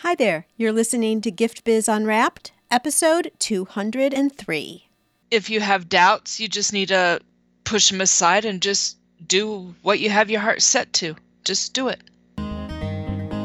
Hi there. You're listening to Gift Biz Unwrapped, episode 203. If you have doubts, you just need to push them aside and just do what you have your heart set to. Just do it.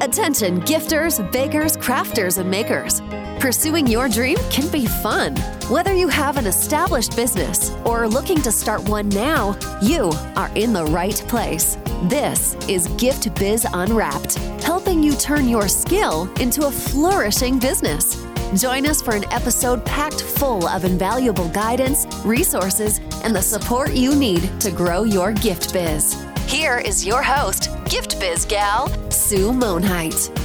Attention, gifters, bakers, crafters, and makers. Pursuing your dream can be fun. Whether you have an established business or are looking to start one now, you are in the right place. This is Gift Biz Unwrapped, helping you turn your skill into a flourishing business. Join us for an episode packed full of invaluable guidance, resources, and the support you need to grow your gift biz. Here is your host, Gift Biz gal, Sue Monheit.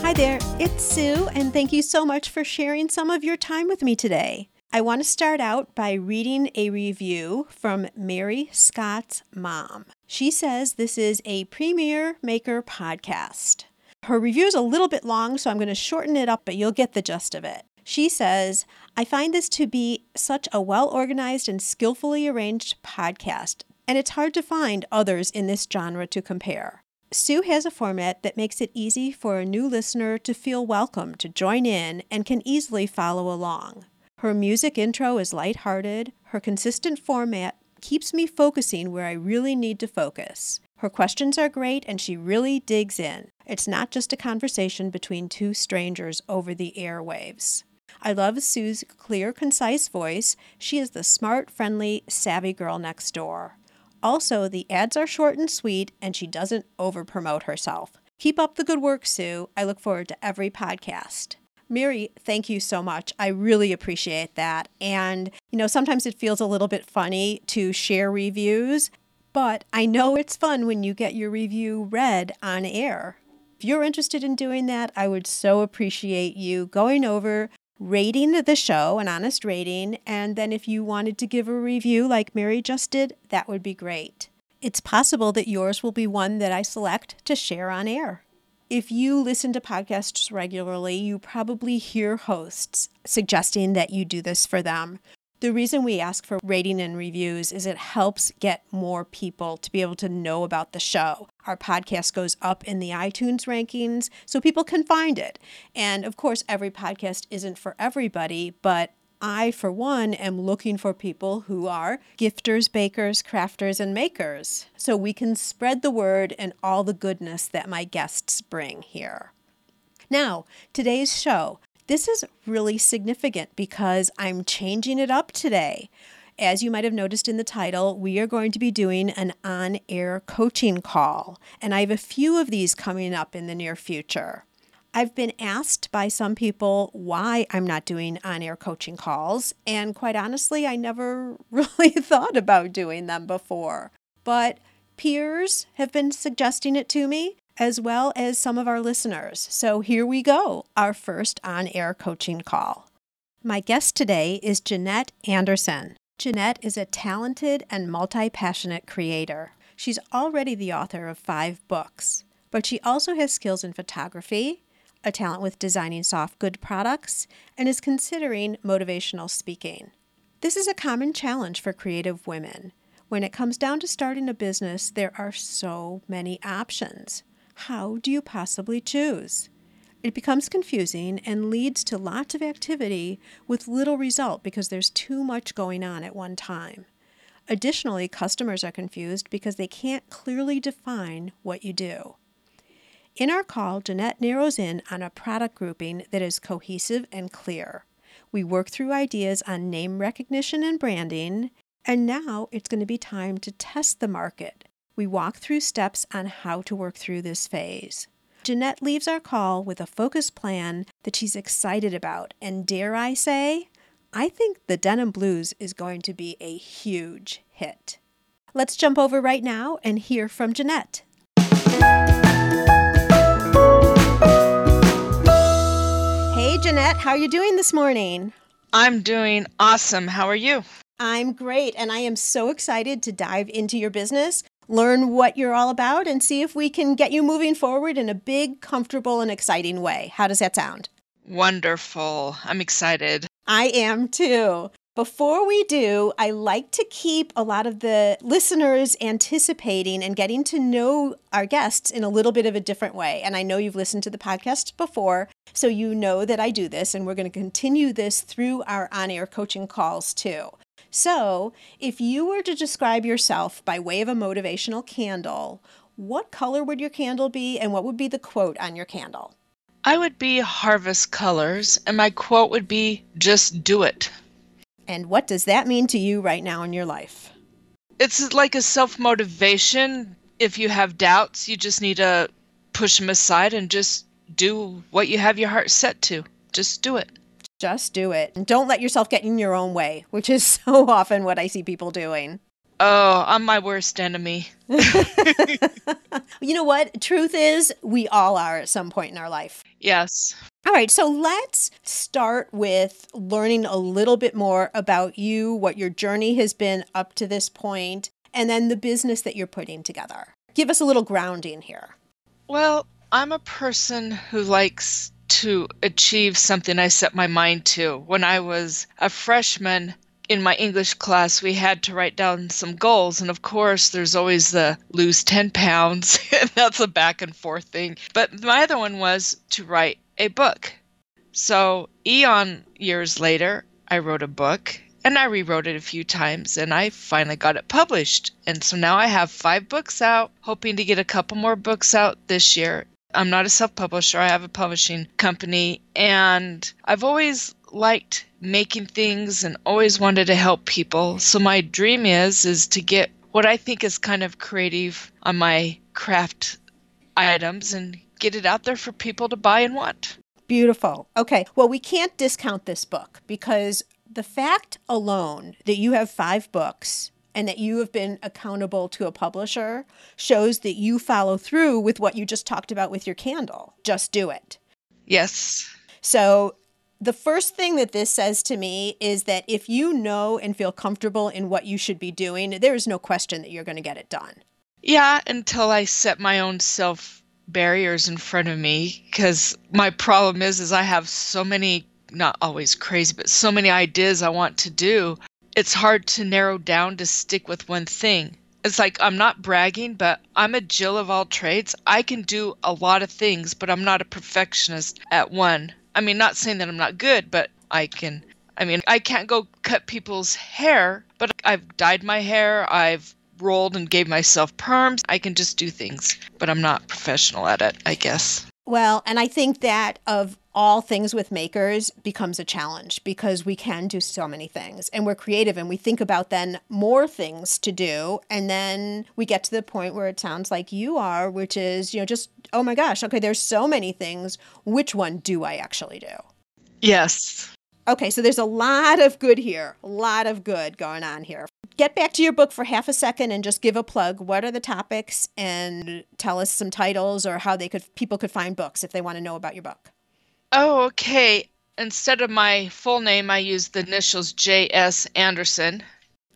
Hi there, it's Sue, and thank you so much for sharing some of your time with me today. I want to start out by reading a review from Mary Scott's mom. She says this is a Premier Maker podcast. Her review is a little bit long, so I'm going to shorten it up, but you'll get the gist of it. She says, I find this to be such a well organized and skillfully arranged podcast, and it's hard to find others in this genre to compare. Sue has a format that makes it easy for a new listener to feel welcome to join in and can easily follow along. Her music intro is lighthearted. Her consistent format keeps me focusing where I really need to focus. Her questions are great and she really digs in. It's not just a conversation between two strangers over the airwaves. I love Sue's clear, concise voice. She is the smart, friendly, savvy girl next door. Also, the ads are short and sweet, and she doesn't over promote herself. Keep up the good work, Sue. I look forward to every podcast. Mary, thank you so much. I really appreciate that. And, you know, sometimes it feels a little bit funny to share reviews, but I know it's fun when you get your review read on air. If you're interested in doing that, I would so appreciate you going over rating the show, an honest rating, and then if you wanted to give a review like Mary just did, that would be great. It's possible that yours will be one that I select to share on air. If you listen to podcasts regularly, you probably hear hosts suggesting that you do this for them. The reason we ask for rating and reviews is it helps get more people to be able to know about the show. Our podcast goes up in the iTunes rankings so people can find it. And of course, every podcast isn't for everybody, but I, for one, am looking for people who are gifters, bakers, crafters, and makers so we can spread the word and all the goodness that my guests bring here. Now, today's show. This is really significant because I'm changing it up today. As you might have noticed in the title, we are going to be doing an on air coaching call, and I have a few of these coming up in the near future. I've been asked by some people why I'm not doing on air coaching calls, and quite honestly, I never really thought about doing them before. But peers have been suggesting it to me, as well as some of our listeners. So here we go, our first on air coaching call. My guest today is Jeanette Anderson. Jeanette is a talented and multi passionate creator. She's already the author of five books, but she also has skills in photography, a talent with designing soft good products, and is considering motivational speaking. This is a common challenge for creative women. When it comes down to starting a business, there are so many options. How do you possibly choose? It becomes confusing and leads to lots of activity with little result because there's too much going on at one time. Additionally, customers are confused because they can't clearly define what you do. In our call, Jeanette narrows in on a product grouping that is cohesive and clear. We work through ideas on name recognition and branding, and now it's going to be time to test the market we walk through steps on how to work through this phase. Jeanette leaves our call with a focused plan that she's excited about, and dare I say, I think the Denim Blues is going to be a huge hit. Let's jump over right now and hear from Jeanette. Jeanette, how are you doing this morning? I'm doing awesome. How are you? I'm great, and I am so excited to dive into your business learn what you're all about, and see if we can get you moving forward in a big, comfortable, and exciting way. How does that sound? Wonderful. I'm excited. I am too. Before we do, I like to keep a lot of the listeners anticipating and getting to know our guests in a little bit of a different way. And I know you've listened to the podcast before, so you know that I do this, and we're going to continue this through our on air coaching calls too. So, if you were to describe yourself by way of a motivational candle, what color would your candle be, and what would be the quote on your candle? I would be Harvest Colors, and my quote would be just do it. And what does that mean to you right now in your life? It's like a self motivation. If you have doubts, you just need to push them aside and just do what you have your heart set to. Just do it. Just do it. And don't let yourself get in your own way, which is so often what I see people doing. Oh, I'm my worst enemy. you know what? Truth is, we all are at some point in our life. Yes. All right, so let's start with learning a little bit more about you, what your journey has been up to this point, and then the business that you're putting together. Give us a little grounding here. Well, I'm a person who likes to achieve something I set my mind to. When I was a freshman in my English class, we had to write down some goals. And of course, there's always the lose 10 pounds. That's a back and forth thing. But my other one was to write a book. So, eon years later, I wrote a book and I rewrote it a few times and I finally got it published. And so now I have five books out, hoping to get a couple more books out this year. I'm not a self publisher, I have a publishing company, and I've always liked making things and always wanted to help people. So my dream is is to get what I think is kind of creative on my craft items and get it out there for people to buy and want. Beautiful. Okay. Well, we can't discount this book because the fact alone that you have five books and that you have been accountable to a publisher shows that you follow through with what you just talked about with your candle. Just do it. Yes. So, the first thing that this says to me is that if you know and feel comfortable in what you should be doing, there is no question that you're going to get it done. Yeah, until I set my own self barriers in front of me because my problem is is I have so many not always crazy, but so many ideas I want to do. It's hard to narrow down to stick with one thing. It's like I'm not bragging, but I'm a Jill of all trades. I can do a lot of things, but I'm not a perfectionist at one. I mean, not saying that I'm not good, but I can. I mean, I can't go cut people's hair, but I've dyed my hair. I've rolled and gave myself perms. I can just do things, but I'm not professional at it, I guess. Well, and I think that of all things with makers becomes a challenge because we can do so many things and we're creative and we think about then more things to do and then we get to the point where it sounds like you are which is you know just oh my gosh okay there's so many things which one do I actually do Yes. Okay, so there's a lot of good here, a lot of good going on here. Get back to your book for half a second and just give a plug. What are the topics and tell us some titles or how they could people could find books if they want to know about your book. Oh, okay. Instead of my full name, I use the initials J.S. Anderson.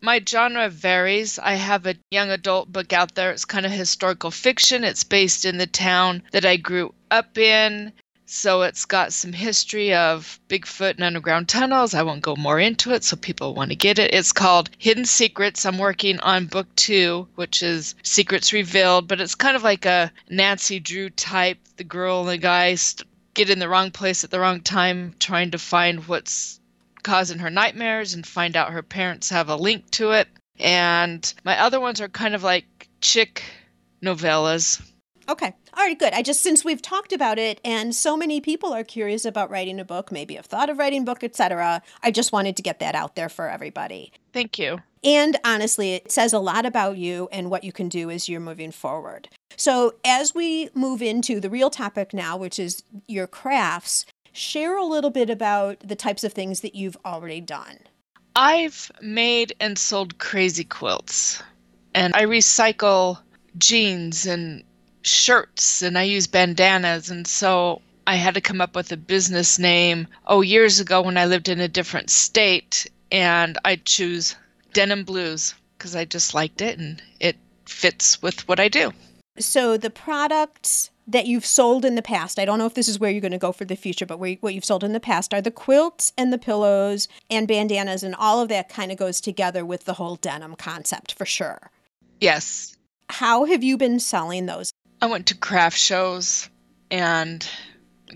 My genre varies. I have a young adult book out there. It's kind of historical fiction. It's based in the town that I grew up in. So it's got some history of Bigfoot and underground tunnels. I won't go more into it so people want to get it. It's called Hidden Secrets. I'm working on book two, which is Secrets Revealed, but it's kind of like a Nancy Drew type. The girl and the guy st- get in the wrong place at the wrong time, trying to find what's causing her nightmares and find out her parents have a link to it. And my other ones are kind of like chick novellas. Okay. All right, good. I just since we've talked about it and so many people are curious about writing a book, maybe have thought of writing a book, etc. I just wanted to get that out there for everybody. Thank you. And honestly, it says a lot about you and what you can do as you're moving forward. So, as we move into the real topic now, which is your crafts, share a little bit about the types of things that you've already done. I've made and sold crazy quilts, and I recycle jeans and shirts, and I use bandanas, and so I had to come up with a business name. Oh, years ago when I lived in a different state, and I choose Denim Blues because I just liked it and it fits with what I do. So, the products that you've sold in the past, I don't know if this is where you're going to go for the future, but what you've sold in the past are the quilts and the pillows and bandanas, and all of that kind of goes together with the whole denim concept for sure. Yes. How have you been selling those? I went to craft shows and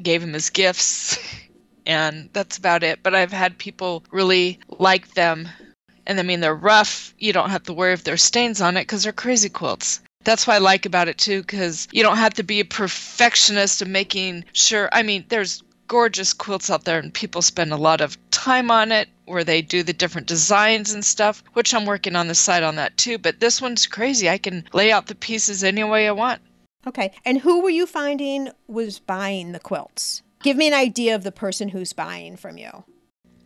gave them as gifts, and that's about it. But I've had people really like them. And I mean, they're rough. You don't have to worry if there's stains on it because they're crazy quilts that's what I like about it too, because you don't have to be a perfectionist of making sure. I mean, there's gorgeous quilts out there, and people spend a lot of time on it where they do the different designs and stuff, which I'm working on the side on that too. But this one's crazy. I can lay out the pieces any way I want. Okay. And who were you finding was buying the quilts? Give me an idea of the person who's buying from you.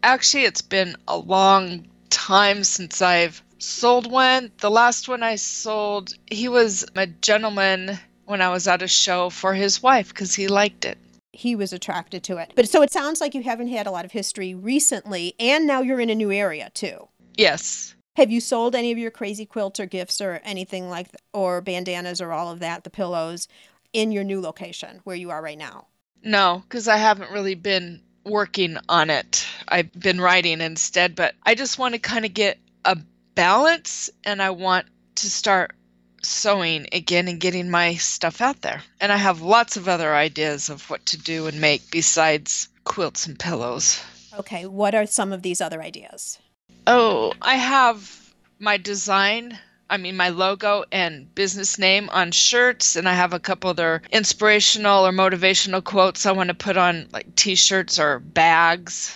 Actually, it's been a long time since I've sold one. The last one I sold, he was a gentleman when I was at a show for his wife because he liked it. He was attracted to it. But so it sounds like you haven't had a lot of history recently, and now you're in a new area too. Yes. Have you sold any of your crazy quilts or gifts or anything like or bandanas or all of that, the pillows, in your new location where you are right now? No, because I haven't really been working on it. I've been writing instead, but I just want to kind of get a balance and I want to start sewing again and getting my stuff out there. And I have lots of other ideas of what to do and make besides quilts and pillows. Okay, what are some of these other ideas? Oh, I have my design, I mean, my logo and business name on shirts, and I have a couple other inspirational or motivational quotes I want to put on like t shirts or bags.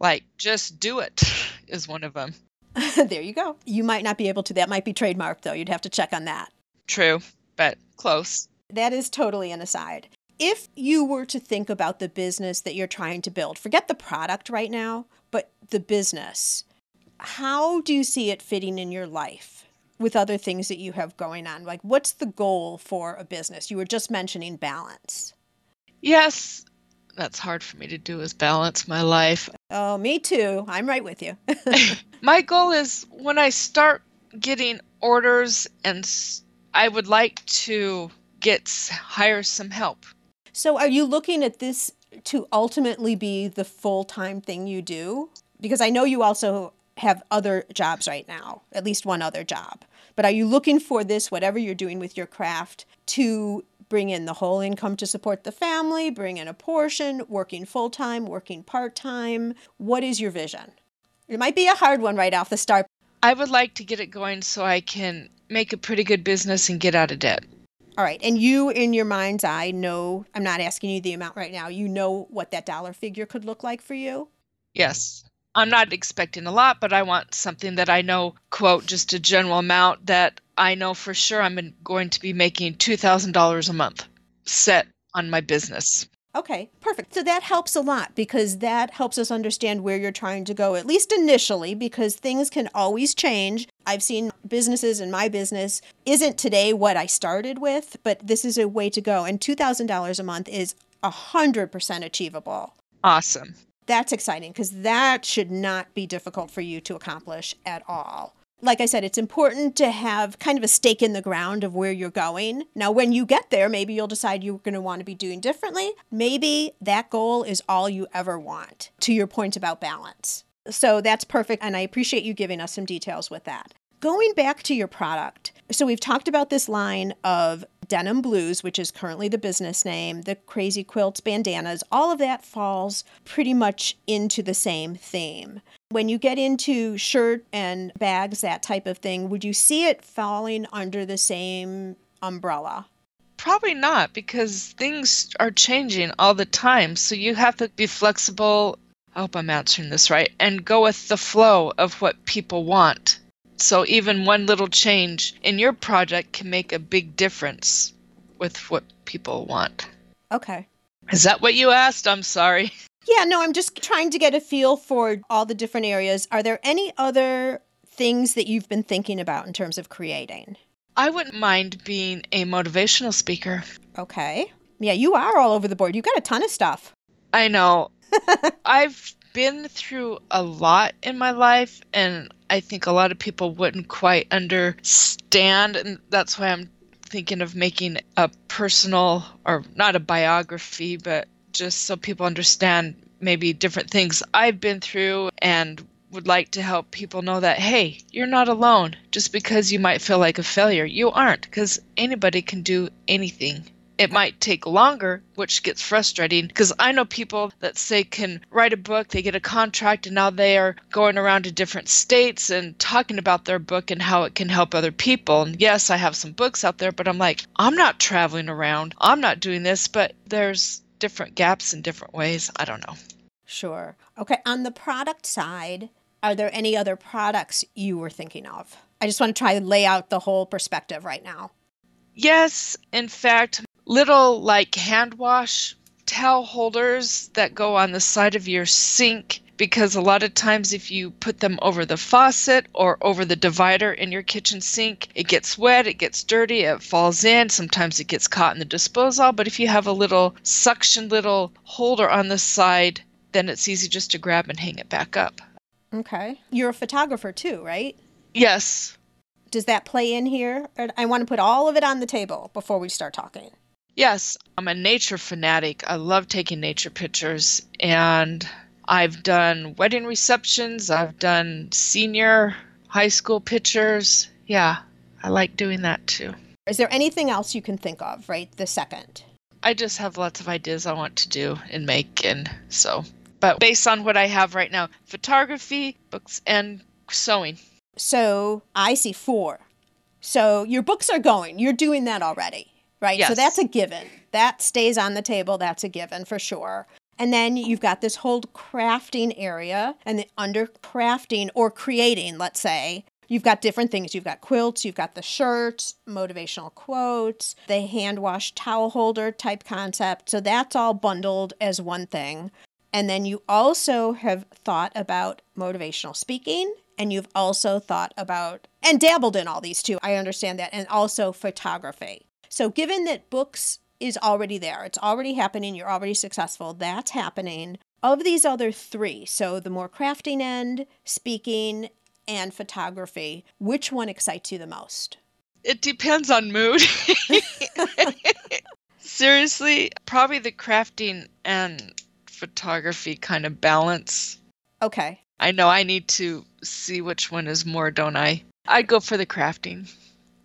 Like, just do it is one of them. there you go. You might not be able to. That might be trademarked, though. You'd have to check on that. True, but close. That is totally an aside. If you were to think about the business that you're trying to build, forget the product right now, but the business, how do you see it fitting in your life with other things that you have going on? Like, what's the goal for a business? You were just mentioning balance. Yes, that's hard for me to do is balance my life. Oh, me too. I'm right with you. my goal is when I start getting orders and I would like to get hire some help. So are you looking at this to ultimately be the full-time thing you do? Because I know you also have other jobs right now, at least one other job. But are you looking for this whatever you're doing with your craft to bring in the whole income to support the family, bring in a portion, working full time, working part time? What is your vision? It might be a hard one right off the start. I would like to get it going so I can make a pretty good business and get out of debt. All right. And you, in your mind's eye, know I'm not asking you the amount right now. You know what that dollar figure could look like for you? Yes. I'm not expecting a lot, but I want something that I know, quote, just a general amount that I know for sure I'm going to be making $2,000 a month set on my business. Okay, perfect. So that helps a lot because that helps us understand where you're trying to go, at least initially, because things can always change. I've seen businesses, and my business isn't today what I started with, but this is a way to go. And $2,000 a month is 100% achievable. Awesome. That's exciting because that should not be difficult for you to accomplish at all. Like I said, it's important to have kind of a stake in the ground of where you're going. Now, when you get there, maybe you'll decide you're going to want to be doing differently. Maybe that goal is all you ever want, to your point about balance. So that's perfect. And I appreciate you giving us some details with that. Going back to your product, so we've talked about this line of denim blues, which is currently the business name, the crazy quilts, bandanas, all of that falls pretty much into the same theme. When you get into shirt and bags, that type of thing, would you see it falling under the same umbrella? Probably not because things are changing all the time. So you have to be flexible. I hope I'm answering this right and go with the flow of what people want. So even one little change in your project can make a big difference with what people want. Okay. Is that what you asked? I'm sorry. Yeah, no, I'm just trying to get a feel for all the different areas. Are there any other things that you've been thinking about in terms of creating? I wouldn't mind being a motivational speaker. Okay. Yeah, you are all over the board. You've got a ton of stuff. I know. I've been through a lot in my life, and I think a lot of people wouldn't quite understand. And that's why I'm thinking of making a personal or not a biography, but just so people understand maybe different things I've been through and would like to help people know that hey, you're not alone. Just because you might feel like a failure, you aren't because anybody can do anything. It might take longer, which gets frustrating because I know people that say can write a book, they get a contract, and now they are going around to different states and talking about their book and how it can help other people. And yes, I have some books out there, but I'm like, I'm not traveling around, I'm not doing this, but there's different gaps in different ways. I don't know. Sure. Okay. On the product side, are there any other products you were thinking of? I just want to try to lay out the whole perspective right now. Yes, in fact, little like hand wash towel holders that go on the side of your sink because a lot of times if you put them over the faucet or over the divider in your kitchen sink it gets wet it gets dirty it falls in sometimes it gets caught in the disposal but if you have a little suction little holder on the side then it's easy just to grab and hang it back up Okay. You're a photographer too, right? yes Does that play in here? I want to put all of it on the table before we start talking. Yes, I'm a nature fanatic. I love taking nature pictures, and I've done wedding receptions, I've done senior high school pictures. Yeah, I like doing that too. Is there anything else you can think of right the second? I just have lots of ideas I want to do and make, and so. But based on what I have right now photography, books, and sewing. So I see four. So your books are going. You're doing that already, right? Yes. So that's a given. That stays on the table. That's a given for sure. And then you've got this whole crafting area, and the under crafting or creating, let's say, you've got different things. You've got quilts, you've got the shirts, motivational quotes, the hand wash towel holder type concept. So that's all bundled as one thing. And then you also have thought about motivational speaking, and you've also thought about and dabbled in all these too. I understand that. And also photography. So, given that books is already there, it's already happening, you're already successful, that's happening. Of these other three, so the more crafting end, speaking, and photography, which one excites you the most? It depends on mood. Seriously, probably the crafting and photography kind of balance. Okay. I know I need to see which one is more, don't I? I'd go for the crafting.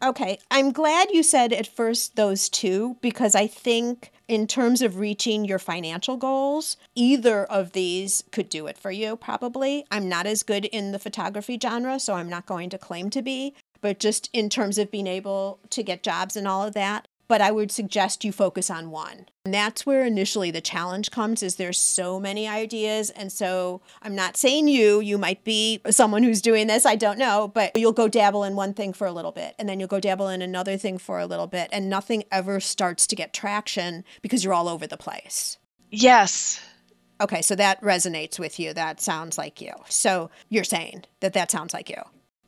Okay, I'm glad you said at first those two because I think, in terms of reaching your financial goals, either of these could do it for you, probably. I'm not as good in the photography genre, so I'm not going to claim to be, but just in terms of being able to get jobs and all of that. But I would suggest you focus on one. And that's where initially the challenge comes is there's so many ideas and so I'm not saying you, you might be someone who's doing this, I don't know, but you'll go dabble in one thing for a little bit and then you'll go dabble in another thing for a little bit and nothing ever starts to get traction because you're all over the place. Yes. Okay, so that resonates with you. That sounds like you. So you're saying that that sounds like you.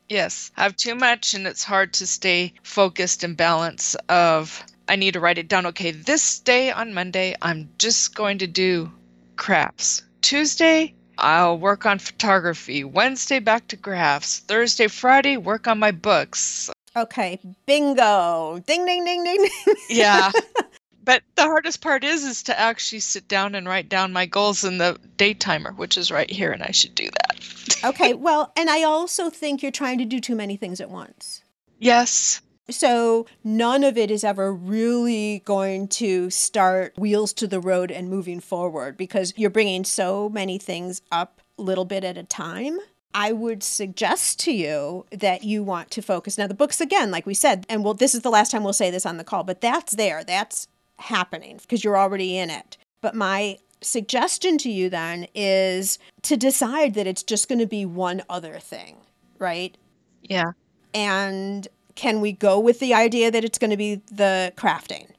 Yes. I have too much and it's hard to stay focused and balance of I need to write it down. Okay, this day on Monday, I'm just going to do crafts. Tuesday, I'll work on photography. Wednesday, back to crafts. Thursday, Friday, work on my books. Okay, bingo. Ding, ding, ding, ding, ding. Yeah. but the hardest part is is to actually sit down and write down my goals in the day timer, which is right here, and I should do that. okay, well, and I also think you're trying to do too many things at once. Yes. So none of it is ever really going to start wheels to the road and moving forward because you're bringing so many things up little bit at a time. I would suggest to you that you want to focus. Now, the books, again, like we said, and well, this is the last time we'll say this on the call, but that's there. That's happening because you're already in it. But my suggestion to you then is to decide that it's just going to be one other thing, right? Yeah. And can we go with the idea that it's going to be the crafting?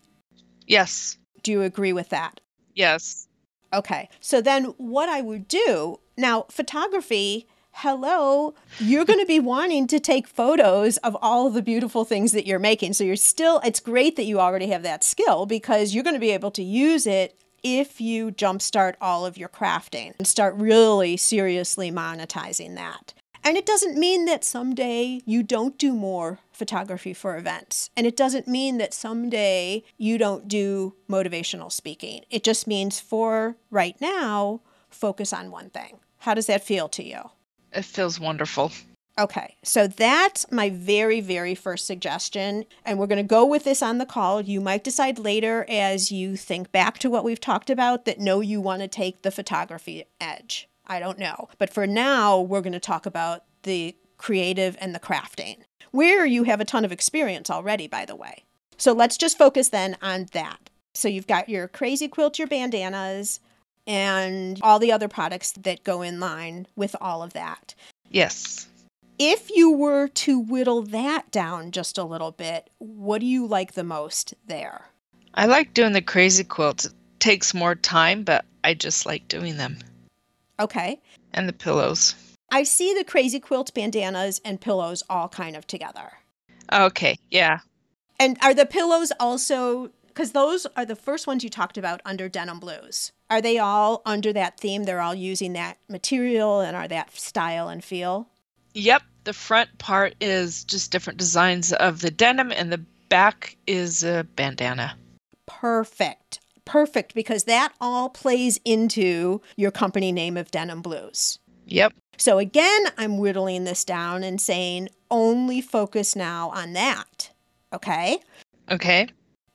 Yes. Do you agree with that? Yes. Okay. So then what I would do now, photography, hello, you're going to be wanting to take photos of all the beautiful things that you're making. So you're still, it's great that you already have that skill because you're going to be able to use it if you jumpstart all of your crafting and start really seriously monetizing that. And it doesn't mean that someday you don't do more photography for events. And it doesn't mean that someday you don't do motivational speaking. It just means for right now, focus on one thing. How does that feel to you? It feels wonderful. Okay, so that's my very, very first suggestion. And we're going to go with this on the call. You might decide later as you think back to what we've talked about that no, you want to take the photography edge. I don't know. But for now, we're going to talk about the creative and the crafting, where you have a ton of experience already, by the way. So let's just focus then on that. So you've got your crazy quilt, your bandanas, and all the other products that go in line with all of that. Yes. If you were to whittle that down just a little bit, what do you like the most there? I like doing the crazy quilts. It takes more time, but I just like doing them. Okay. And the pillows. I see the crazy quilt bandanas and pillows all kind of together. Okay, yeah. And are the pillows also because those are the first ones you talked about under denim blues. Are they all under that theme? They're all using that material and are that style and feel? Yep. The front part is just different designs of the denim, and the back is a bandana. Perfect. Perfect, because that all plays into your company name of Denim Blues. Yep. So again, I'm whittling this down and saying only focus now on that. Okay. Okay.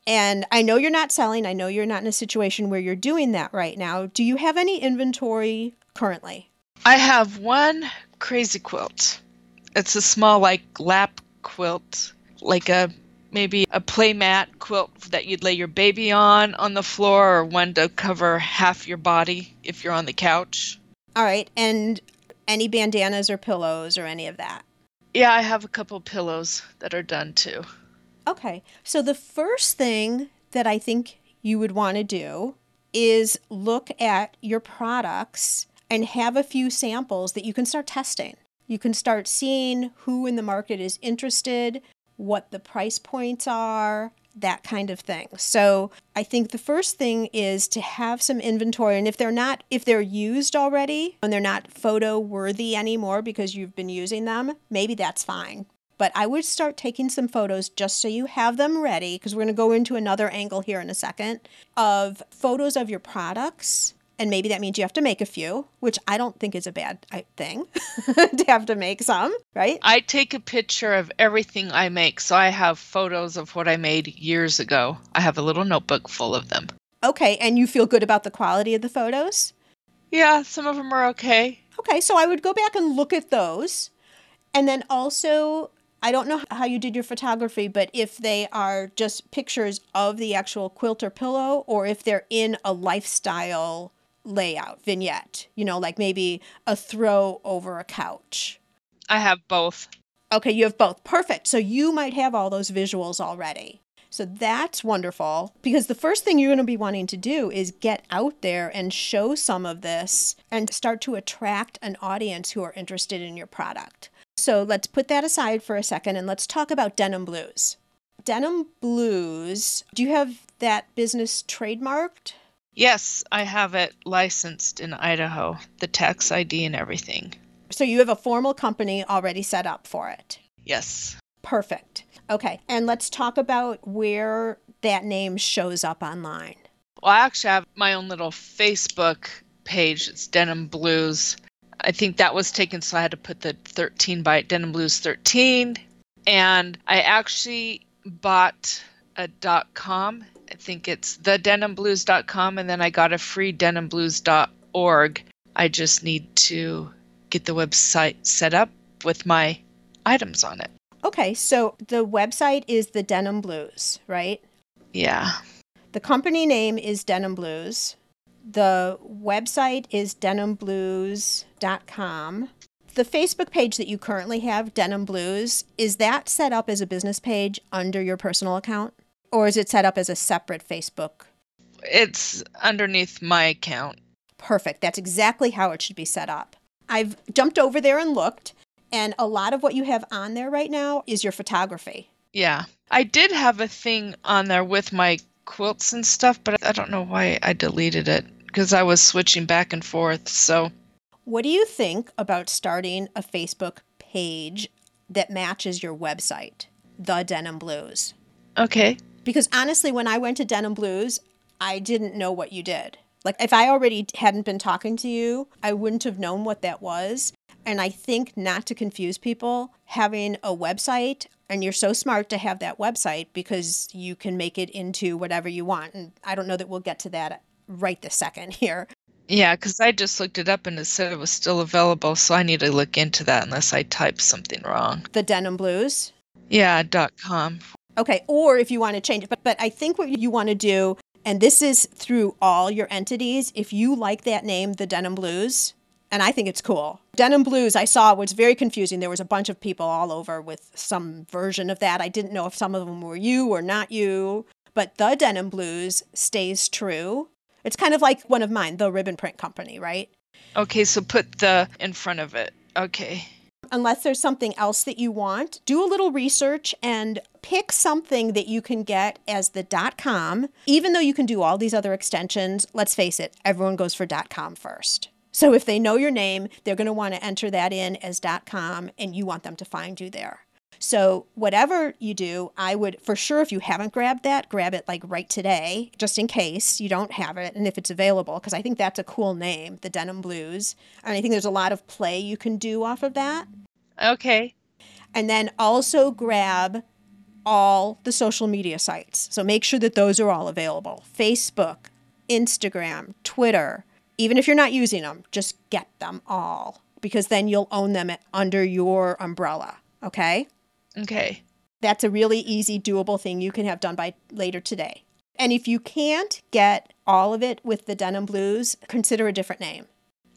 And I know you're not selling. I know you're not in a situation where you're doing that right now. Do you have any inventory currently? I have one crazy quilt. It's a small, like, lap quilt, like a maybe a playmat quilt that you'd lay your baby on on the floor, or one to cover half your body if you're on the couch. All right. And any bandanas or pillows or any of that? Yeah, I have a couple pillows that are done too. Okay. So the first thing that I think you would want to do is look at your products and have a few samples that you can start testing. You can start seeing who in the market is interested, what the price points are, that kind of thing. So I think the first thing is to have some inventory. And if they're not, if they're used already and they're not photo worthy anymore because you've been using them, maybe that's fine. But I would start taking some photos just so you have them ready because we're going to go into another angle here in a second of photos of your products and maybe that means you have to make a few, which I don't think is a bad thing to have to make some, right? I take a picture of everything I make, so I have photos of what I made years ago. I have a little notebook full of them. Okay, and you feel good about the quality of the photos? Yeah, some of them are okay. Okay, so I would go back and look at those. And then also, I don't know how you did your photography, but if they are just pictures of the actual quilt or pillow, or if they're in a lifestyle layout, vignette, you know, like maybe a throw over a couch. I have both. Okay, you have both. Perfect. So you might have all those visuals already. So that's wonderful because the first thing you're going to be wanting to do is get out there and show some of this and start to attract an audience who are interested in your product. So let's put that aside for a second and let's talk about Denim Blues. Denim Blues, do you have that business trademarked? Yes, I have it licensed in Idaho, the tax ID and everything. So you have a formal company already set up for it? Yes. Perfect. Okay, and let's talk about where that name shows up online. Well, I actually have my own little Facebook page. It's Denim Blues. I think that was taken, so I had to put the 13 by Denim Blues 13. And I actually bought a dot .com I think it's thedenimblues.com, and then I got a free denimblues.org. I just need to get the website set up with my items on it. Okay, so the website is the Denim Blues, right? Yeah. The company name is Denim Blues. The website is denimblues.com. The Facebook page that you currently have, Denim Blues, is that set up as a business page under your personal account? Or is it set up as a separate Facebook? It's underneath my account. Perfect. That's exactly how it should be set up. I've jumped over there and looked, and a lot of what you have on there right now is your photography. Yeah. I did have a thing on there with my quilts and stuff, but I don't know why I deleted it because I was switching back and forth. So What do you think about starting a Facebook page that matches your website, The Denim Blues? Okay. Because honestly, when I went to Denim Blues, I didn't know what you did. Like, if I already hadn't been talking to you, I wouldn't have known what that was. And I think not to confuse people, having a website, and you're so smart to have that website because you can make it into whatever you want. And I don't know that we'll get to that right this second here. Yeah, because I just looked it up and it said it was still available, so I need to look into that unless I type something wrong. The Denim Blues. Yeah, dot com. Okay, or if you want to change it, but but I think what you want to do, and this is through all your entities, if you like that name, the Denim Blues, and I think it's cool. Denim Blues, I saw was very confusing. There was a bunch of people all over with some version of that. I didn't know if some of them were you or not you, but the Denim Blues stays true. It's kind of like one of mine, the Ribbon Print Company, right? Okay, so put the in front of it. Okay. Unless there's something else that you want, do a little research and pick something that you can get as the .com. Even though you can do all these other extensions, let's face it, everyone goes for .com first. So if they know your name, they're going to want to enter that in as .com and you want them to find you there. So whatever you do, I would for sure if you haven't grabbed that, grab it like right today, just in case you don't have it and if it's available because I think that's a cool name, the Denim Blues. And I think there's a lot of play you can do off of that. Okay. And then also grab all the social media sites. So make sure that those are all available. Facebook, Instagram, Twitter. Even if you're not using them, just get them all because then you'll own them under your umbrella. Okay? Okay. That's a really easy, doable thing you can have done by later today. And if you can't get all of it with the denim blues, consider a different name.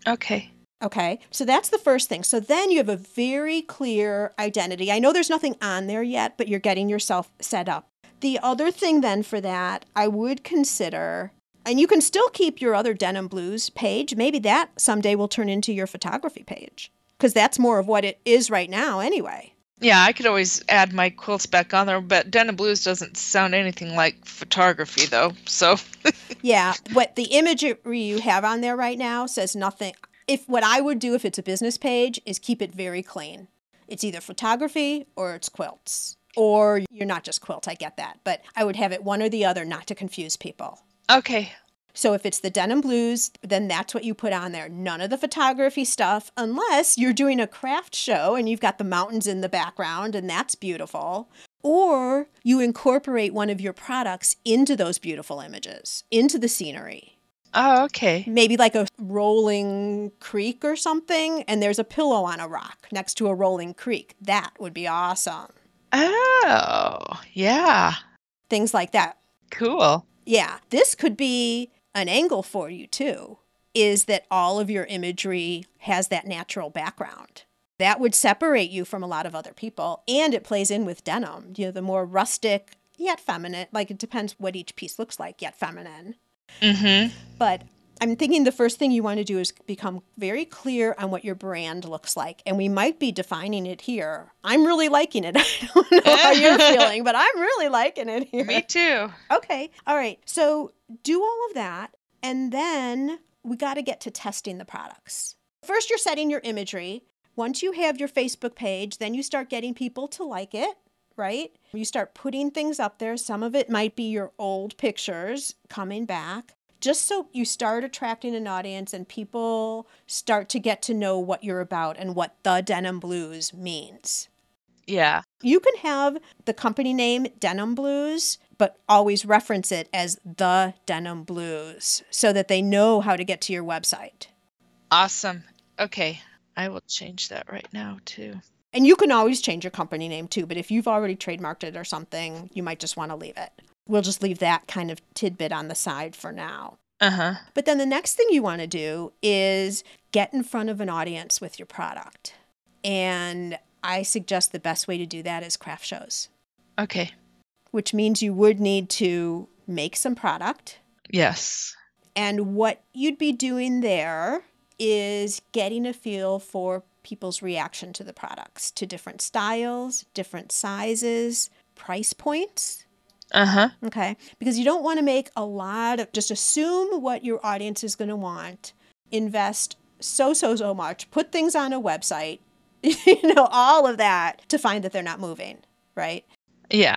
Okay. Okay, so that's the first thing. So then you have a very clear identity. I know there's nothing on there yet, but you're getting yourself set up. The other thing then for that, I would consider, and you can still keep your other denim blues page. Maybe that someday will turn into your photography page because that's more of what it is right now anyway. Yeah, I could always add my quilts back on there, but Denim Blues doesn't sound anything like photography, though. So, yeah, what the imagery you have on there right now says nothing. If what I would do if it's a business page is keep it very clean. It's either photography or it's quilts, or you're not just quilts. I get that, but I would have it one or the other, not to confuse people. Okay, so if it's the denim blues, then that's what you put on there. None of the photography stuff, unless you're doing a craft show and you've got the mountains in the background and that's beautiful. Or you incorporate one of your products into those beautiful images, into the scenery. Oh, okay. Maybe like a rolling creek or something, and there's a pillow on a rock next to a rolling creek. That would be awesome. Oh, yeah. Things like that. Cool. Yeah, this could be an angle for you too is that all of your imagery has that natural background. That would separate you from a lot of other people. And it plays in with denim, you know, the more rustic yet feminine, like it depends what each piece looks like, yet feminine. Mm-hmm. But I'm thinking the first thing you want to do is become very clear on what your brand looks like. And we might be defining it here. I'm really liking it. I don't know how you're feeling, but I'm really liking it here. Me too. Okay. All right. So do all of that. And then we got to get to testing the products. First, you're setting your imagery. Once you have your Facebook page, then you start getting people to like it, right? You start putting things up there. Some of it might be your old pictures coming back, just so you start attracting an audience and people start to get to know what you're about and what the denim blues means. Yeah. You can have the company name Denim Blues, but always reference it as the Denim Blues so that they know how to get to your website. Awesome. Okay. I will change that right now too. And you can always change your company name too, but if you've already trademarked it or something, you might just want to leave it. We'll just leave that kind of tidbit on the side for now. Uh huh. But then the next thing you want to do is get in front of an audience with your product. And I suggest the best way to do that is craft shows. Okay. Which means you would need to make some product. Yes. And what you'd be doing there is getting a feel for people's reaction to the products, to different styles, different sizes, price points. Uh huh. Okay. Because you don't want to make a lot of, just assume what your audience is going to want, invest so, so, so much, put things on a website, you know, all of that to find that they're not moving, right? Yeah.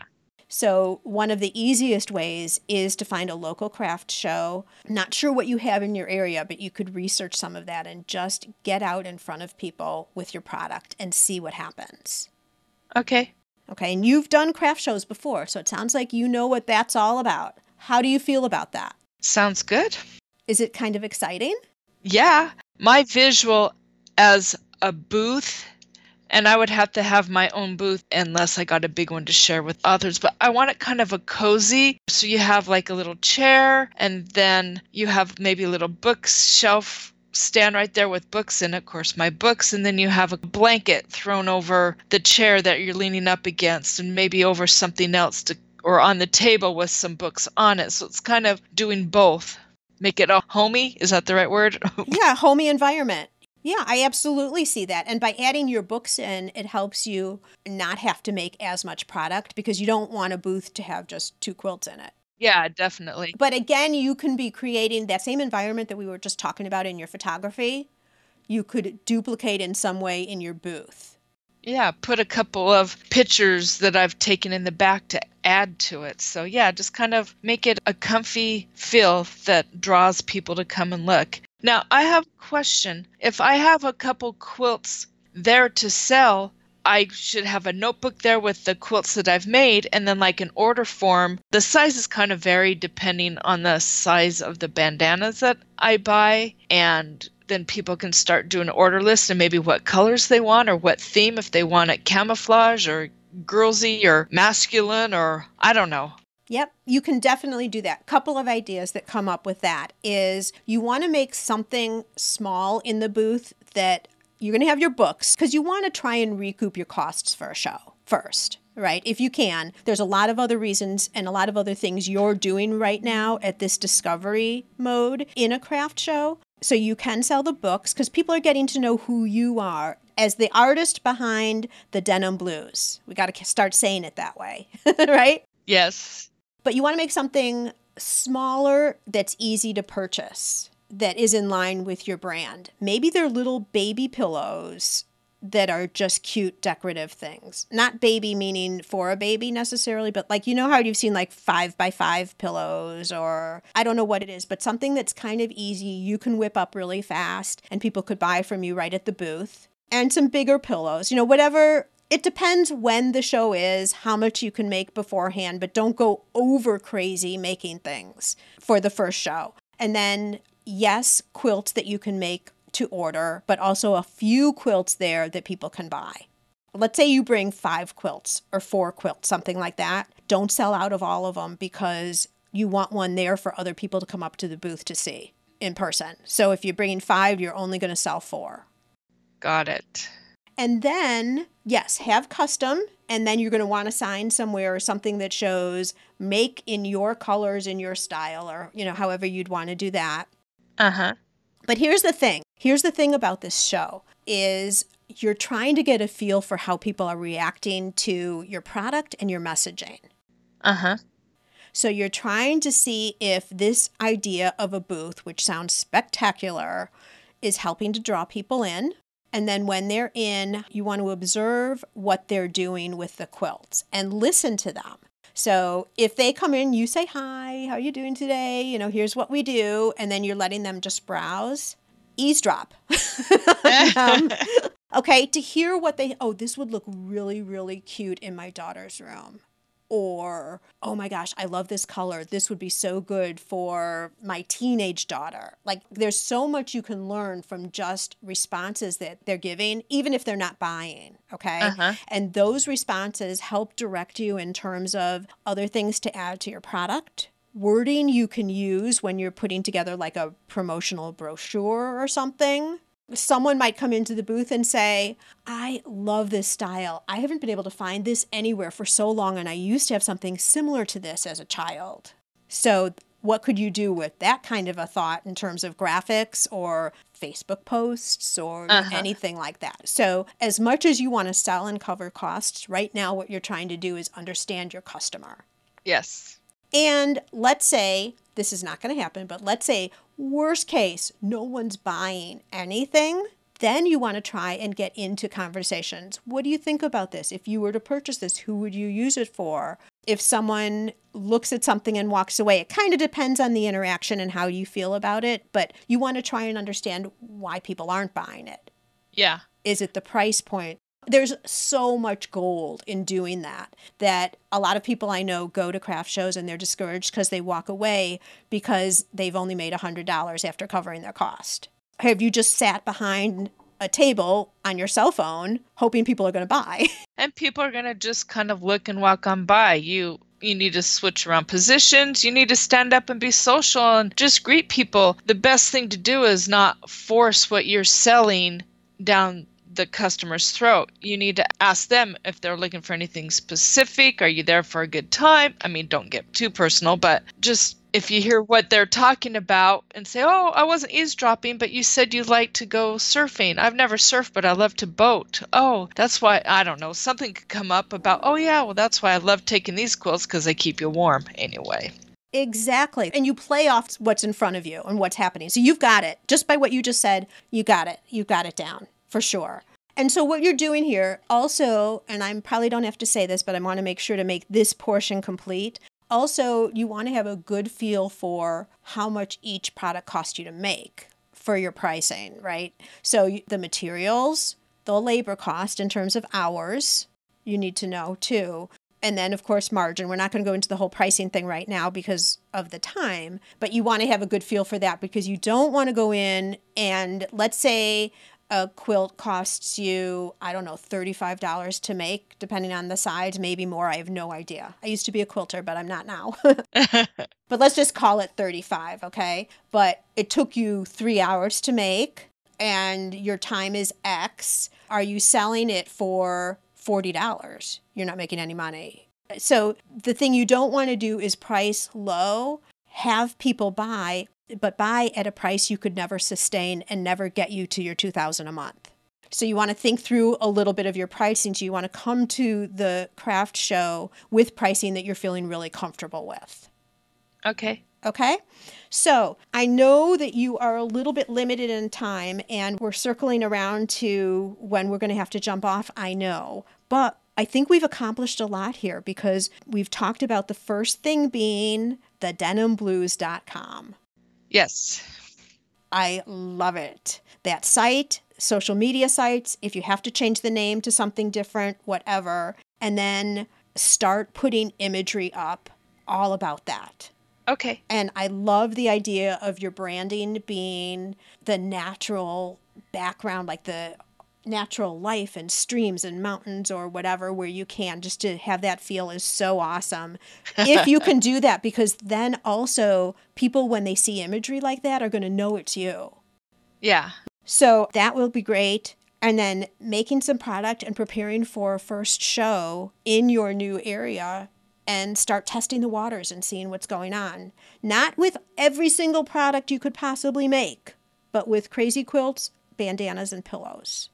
So, one of the easiest ways is to find a local craft show. Not sure what you have in your area, but you could research some of that and just get out in front of people with your product and see what happens. Okay. Okay, and you've done craft shows before, so it sounds like you know what that's all about. How do you feel about that? Sounds good. Is it kind of exciting? Yeah. My visual as a booth and I would have to have my own booth unless I got a big one to share with others. But I want it kind of a cozy. So you have like a little chair, and then you have maybe a little bookshelf stand right there with books and of course, my books, and then you have a blanket thrown over the chair that you're leaning up against, and maybe over something else to, or on the table with some books on it. So it's kind of doing both. Make it a homey. Is that the right word? yeah, homey environment. Yeah, I absolutely see that. And by adding your books in, it helps you not have to make as much product because you don't want a booth to have just two quilts in it. Yeah, definitely. But again, you can be creating that same environment that we were just talking about in your photography. You could duplicate in some way in your booth. Yeah, put a couple of pictures that I've taken in the back to add to it. So, yeah, just kind of make it a comfy feel that draws people to come and look. Now, I have a question. If I have a couple quilts there to sell, I should have a notebook there with the quilts that I've made and then like an order form. The sizes kind of vary depending on the size of the bandanas that I buy and then people can start doing order list and maybe what colors they want or what theme if they want it camouflage or girlsy or masculine or I don't know. Yep, you can definitely do that. Couple of ideas that come up with that is you want to make something small in the booth that you're going to have your books because you want to try and recoup your costs for a show first, right? If you can. There's a lot of other reasons and a lot of other things you're doing right now at this discovery mode in a craft show. So you can sell the books because people are getting to know who you are as the artist behind the denim blues. We got to start saying it that way, right? Yes. But you want to make something smaller that's easy to purchase, that is in line with your brand. Maybe they're little baby pillows that are just cute decorative things. Not baby meaning for a baby necessarily, but like you know how you've seen like five by five pillows or I don't know what it is, but something that's kind of easy you can whip up really fast and people could buy from you right at the booth. And some bigger pillows, you know, whatever it depends when the show is, how much you can make beforehand, but don't go over crazy making things for the first show. And then, yes, quilts that you can make to order, but also a few quilts there that people can buy. Let's say you bring five quilts or four quilts, something like that. Don't sell out of all of them because you want one there for other people to come up to the booth to see in person. So if you're bringing five, you're only going to sell four. Got it. And then, yes, have custom. And then you're going to want to sign somewhere or something that shows make in your colors, in your style, or, you know, however you'd want to do that. Uh huh. But here's the thing here's the thing about this show is you're trying to get a feel for how people are reacting to your product and your messaging. Uh huh. So you're trying to see if this idea of a booth, which sounds spectacular, is helping to draw people in and then when they're in, you want to observe what they're doing with the quilts and listen to them. So if they come in, you say, Hi, how are you doing today? You know, here's what we do. And then you're letting them just browse, eavesdrop. um, okay, to hear what they, oh, this would look really, really cute in my daughter's room or oh my gosh i love this color. This would be so good for my teenage daughter. Like there's so much you can learn from just responses that they're giving even if they're not buying okay? Uh-huh. and those responses help direct you in terms of other things to add to your product. Wording you can use when you're putting together like a promotional brochure or something someone might come into the booth and say, I love this style. I haven't been able to find this anywhere for so long, and I used to have something similar to this as a child. So, what could you do with that kind of a thought in terms of graphics or Facebook posts or Uh-huh. anything like that? So, as much as you want to sell and cover costs, right now, what you're trying to do is understand your customer. Yes. And let's say this is not going to happen, but let's say, worst case, no one's buying anything. Then you want to try and get into conversations. What do you think about this? If you were to purchase this, who would you use it for? If someone looks at something and walks away, it kind of depends on the interaction and how you feel about it, but you want to try and understand why people aren't buying it. Yeah. Is it the price point? There's so much gold in doing that that a lot of people I know go to craft shows and they're discouraged because they walk away because they've only made $100 after covering their cost. Have you just sat behind a table on your cell phone hoping people are going to buy? And people are going to just kind of look and walk on by. You you need to switch around positions. You need to stand up and be social and just greet people. The best thing to do is not force what you're selling down the customer's throat. You need to ask them if they're looking for anything specific. Are you there for a good time? I mean, don't get too personal, but just if you hear what they're talking about and say, Oh, I wasn't eavesdropping, but you said you like to go surfing. I've never surfed, but I love to boat. Oh, that's why, I don't know, something could come up about, Oh, yeah, well, that's why I love taking these quilts because they keep you warm anyway. Exactly. And you play off what's in front of you and what's happening. So you've got it. Just by what you just said, you got it. You got it down for sure. And so what you're doing here also, and I probably don't have to say this, but I want to make sure to make this portion complete. Also, you want to have a good feel for how much each product costs you to make for your pricing, right? So the materials, the labor cost in terms of hours, you need to know too. And then, of course, margin. We're not going to go into the whole pricing thing right now because of the time, but you want to have a good feel for that because you don't want to go in and let's say a quilt costs you, I don't know, $35 to make, depending on the size, maybe more. I have no idea. I used to be a quilter, but I'm not now. but let's just call it 35, okay? But it took you three hours to make, and your time is X. Are you selling it for $40? You're not making any money. So the thing you don't want to do is price low, have people buy but buy at a price you could never sustain and never get you to your 2000 a month. So you want to think through a little bit of your pricing. So you want to come to the craft show with pricing that you're feeling really comfortable with. Okay. Okay. So I know that you are a little bit limited in time and we're circling around to when we're going to have to jump off. I know. But I think we've accomplished a lot here because we've talked about the first thing being the denimblues.com. Yes. I love it. That site, social media sites, if you have to change the name to something different, whatever, and then start putting imagery up all about that. Okay. And I love the idea of your branding being the natural background, like the natural life and streams and mountains or whatever where you can just to have that feel is so awesome. If you can do that because then also people when they see imagery like that are going to know it's you. Yeah. So that will be great. And then making some product and preparing for a first show in your new area and start testing the waters and seeing what's going on. Not with every single product you could possibly make but with crazy quilts bandanas and pillows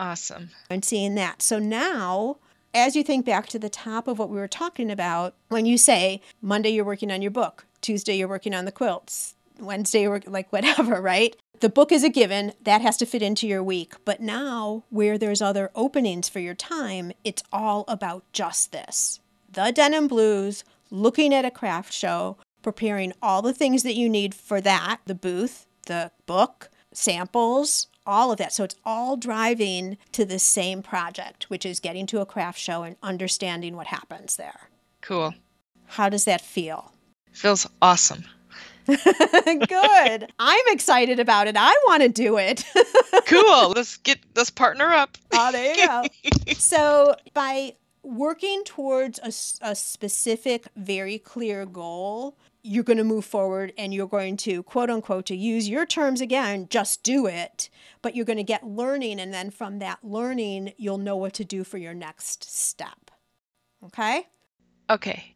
Awesome. And seeing that. So now, as you think back to the top of what we were talking about, when you say Monday you're working on your book, Tuesday you're working on the quilts, Wednesday you're like whatever, right? The book is a given, that has to fit into your week. But now, where there's other openings for your time, it's all about just this the denim blues, looking at a craft show, preparing all the things that you need for that the booth, the book, samples, all of that. So it's all driving to the same project, which is getting to a craft show and understanding what happens there. Cool. How does that feel? Feels awesome. Good. I'm excited about it. I want to do it. cool. Let's get let's partner up. Oh, there you go. so by working towards a, a specific, very clear goal, you're going to move forward and you're going to quote unquote to use your terms again just do it. But you're going to get learning and then from that learning you'll know what to do for your next step. Okay? Okay.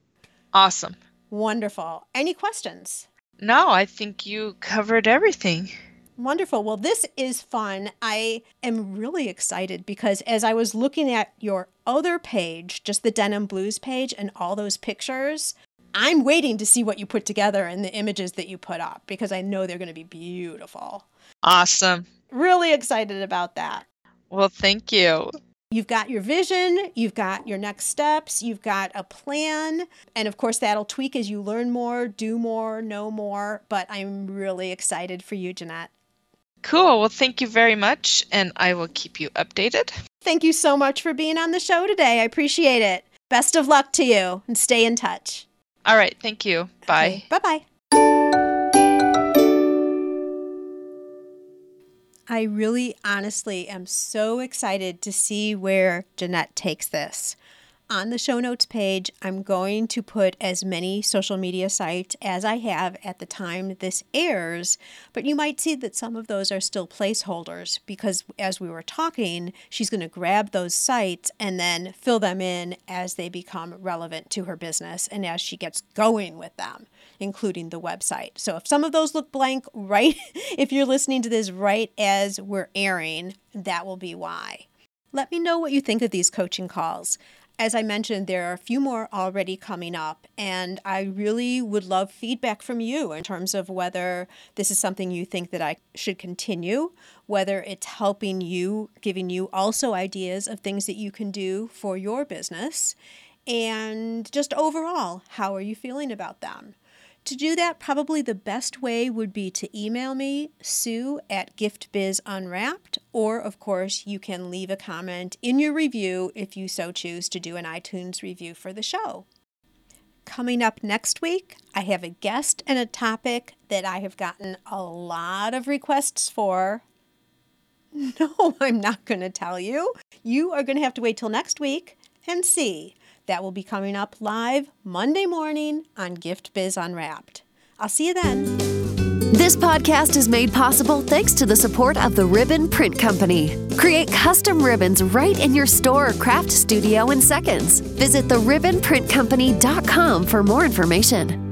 Awesome. Wonderful. Any questions? No i think you covered everything. Wonderful. Well, this is fun. I am really excited because as I was looking at your other page, just the Denim Blues page, and all those pictures, I'm waiting to see what you put together and the images that you put up because I know they're going to be beautiful. Awesome. Really excited about that. Well, thank you. You've got your vision, you've got your next steps, you've got a plan. And of course, that'll tweak as you learn more, do more, know more. But I'm really excited for you, Jeanette. Cool. Well, thank you very much. And I will keep you updated. Thank you so much for being on the show today. I appreciate it. Best of luck to you and stay in touch. All right. Thank you. Bye. Okay, bye bye. I really honestly am so excited to see where Jeanette takes this. On the show notes page, I'm going to put as many social media sites as I have at the time this airs, but you might see that some of those are still placeholders because as we were talking, she's going to grab those sites and then fill them in as they become relevant to her business and as she gets going with them, including the website. So if some of those look blank right, if you're listening to this right as we're airing, that will be why. Let me know what you think of these coaching calls as I mentioned, there are a few more already coming up, and I really would love feedback from you in terms of whether this is something you think that I should continue, whether it's helping you, giving you also ideas of things that you can do for your business, and just overall, how are you feeling about them? To do that, probably the best way would be to email me, sue at giftbizunwrapped, or of course, you can leave a comment in your review if you so choose to do an iTunes review for the show. Coming up next week, I have a guest and a topic that I have gotten a lot of requests for. No, I'm not going to tell you. You are going to have to wait till next week and see. That will be coming up live Monday morning on Gift Biz Unwrapped. I'll see you then. This podcast is made possible thanks to the support of the Ribbon Print Company. Create custom ribbons right in your store or craft studio in seconds. Visit theribbonprintcompany.com for more information.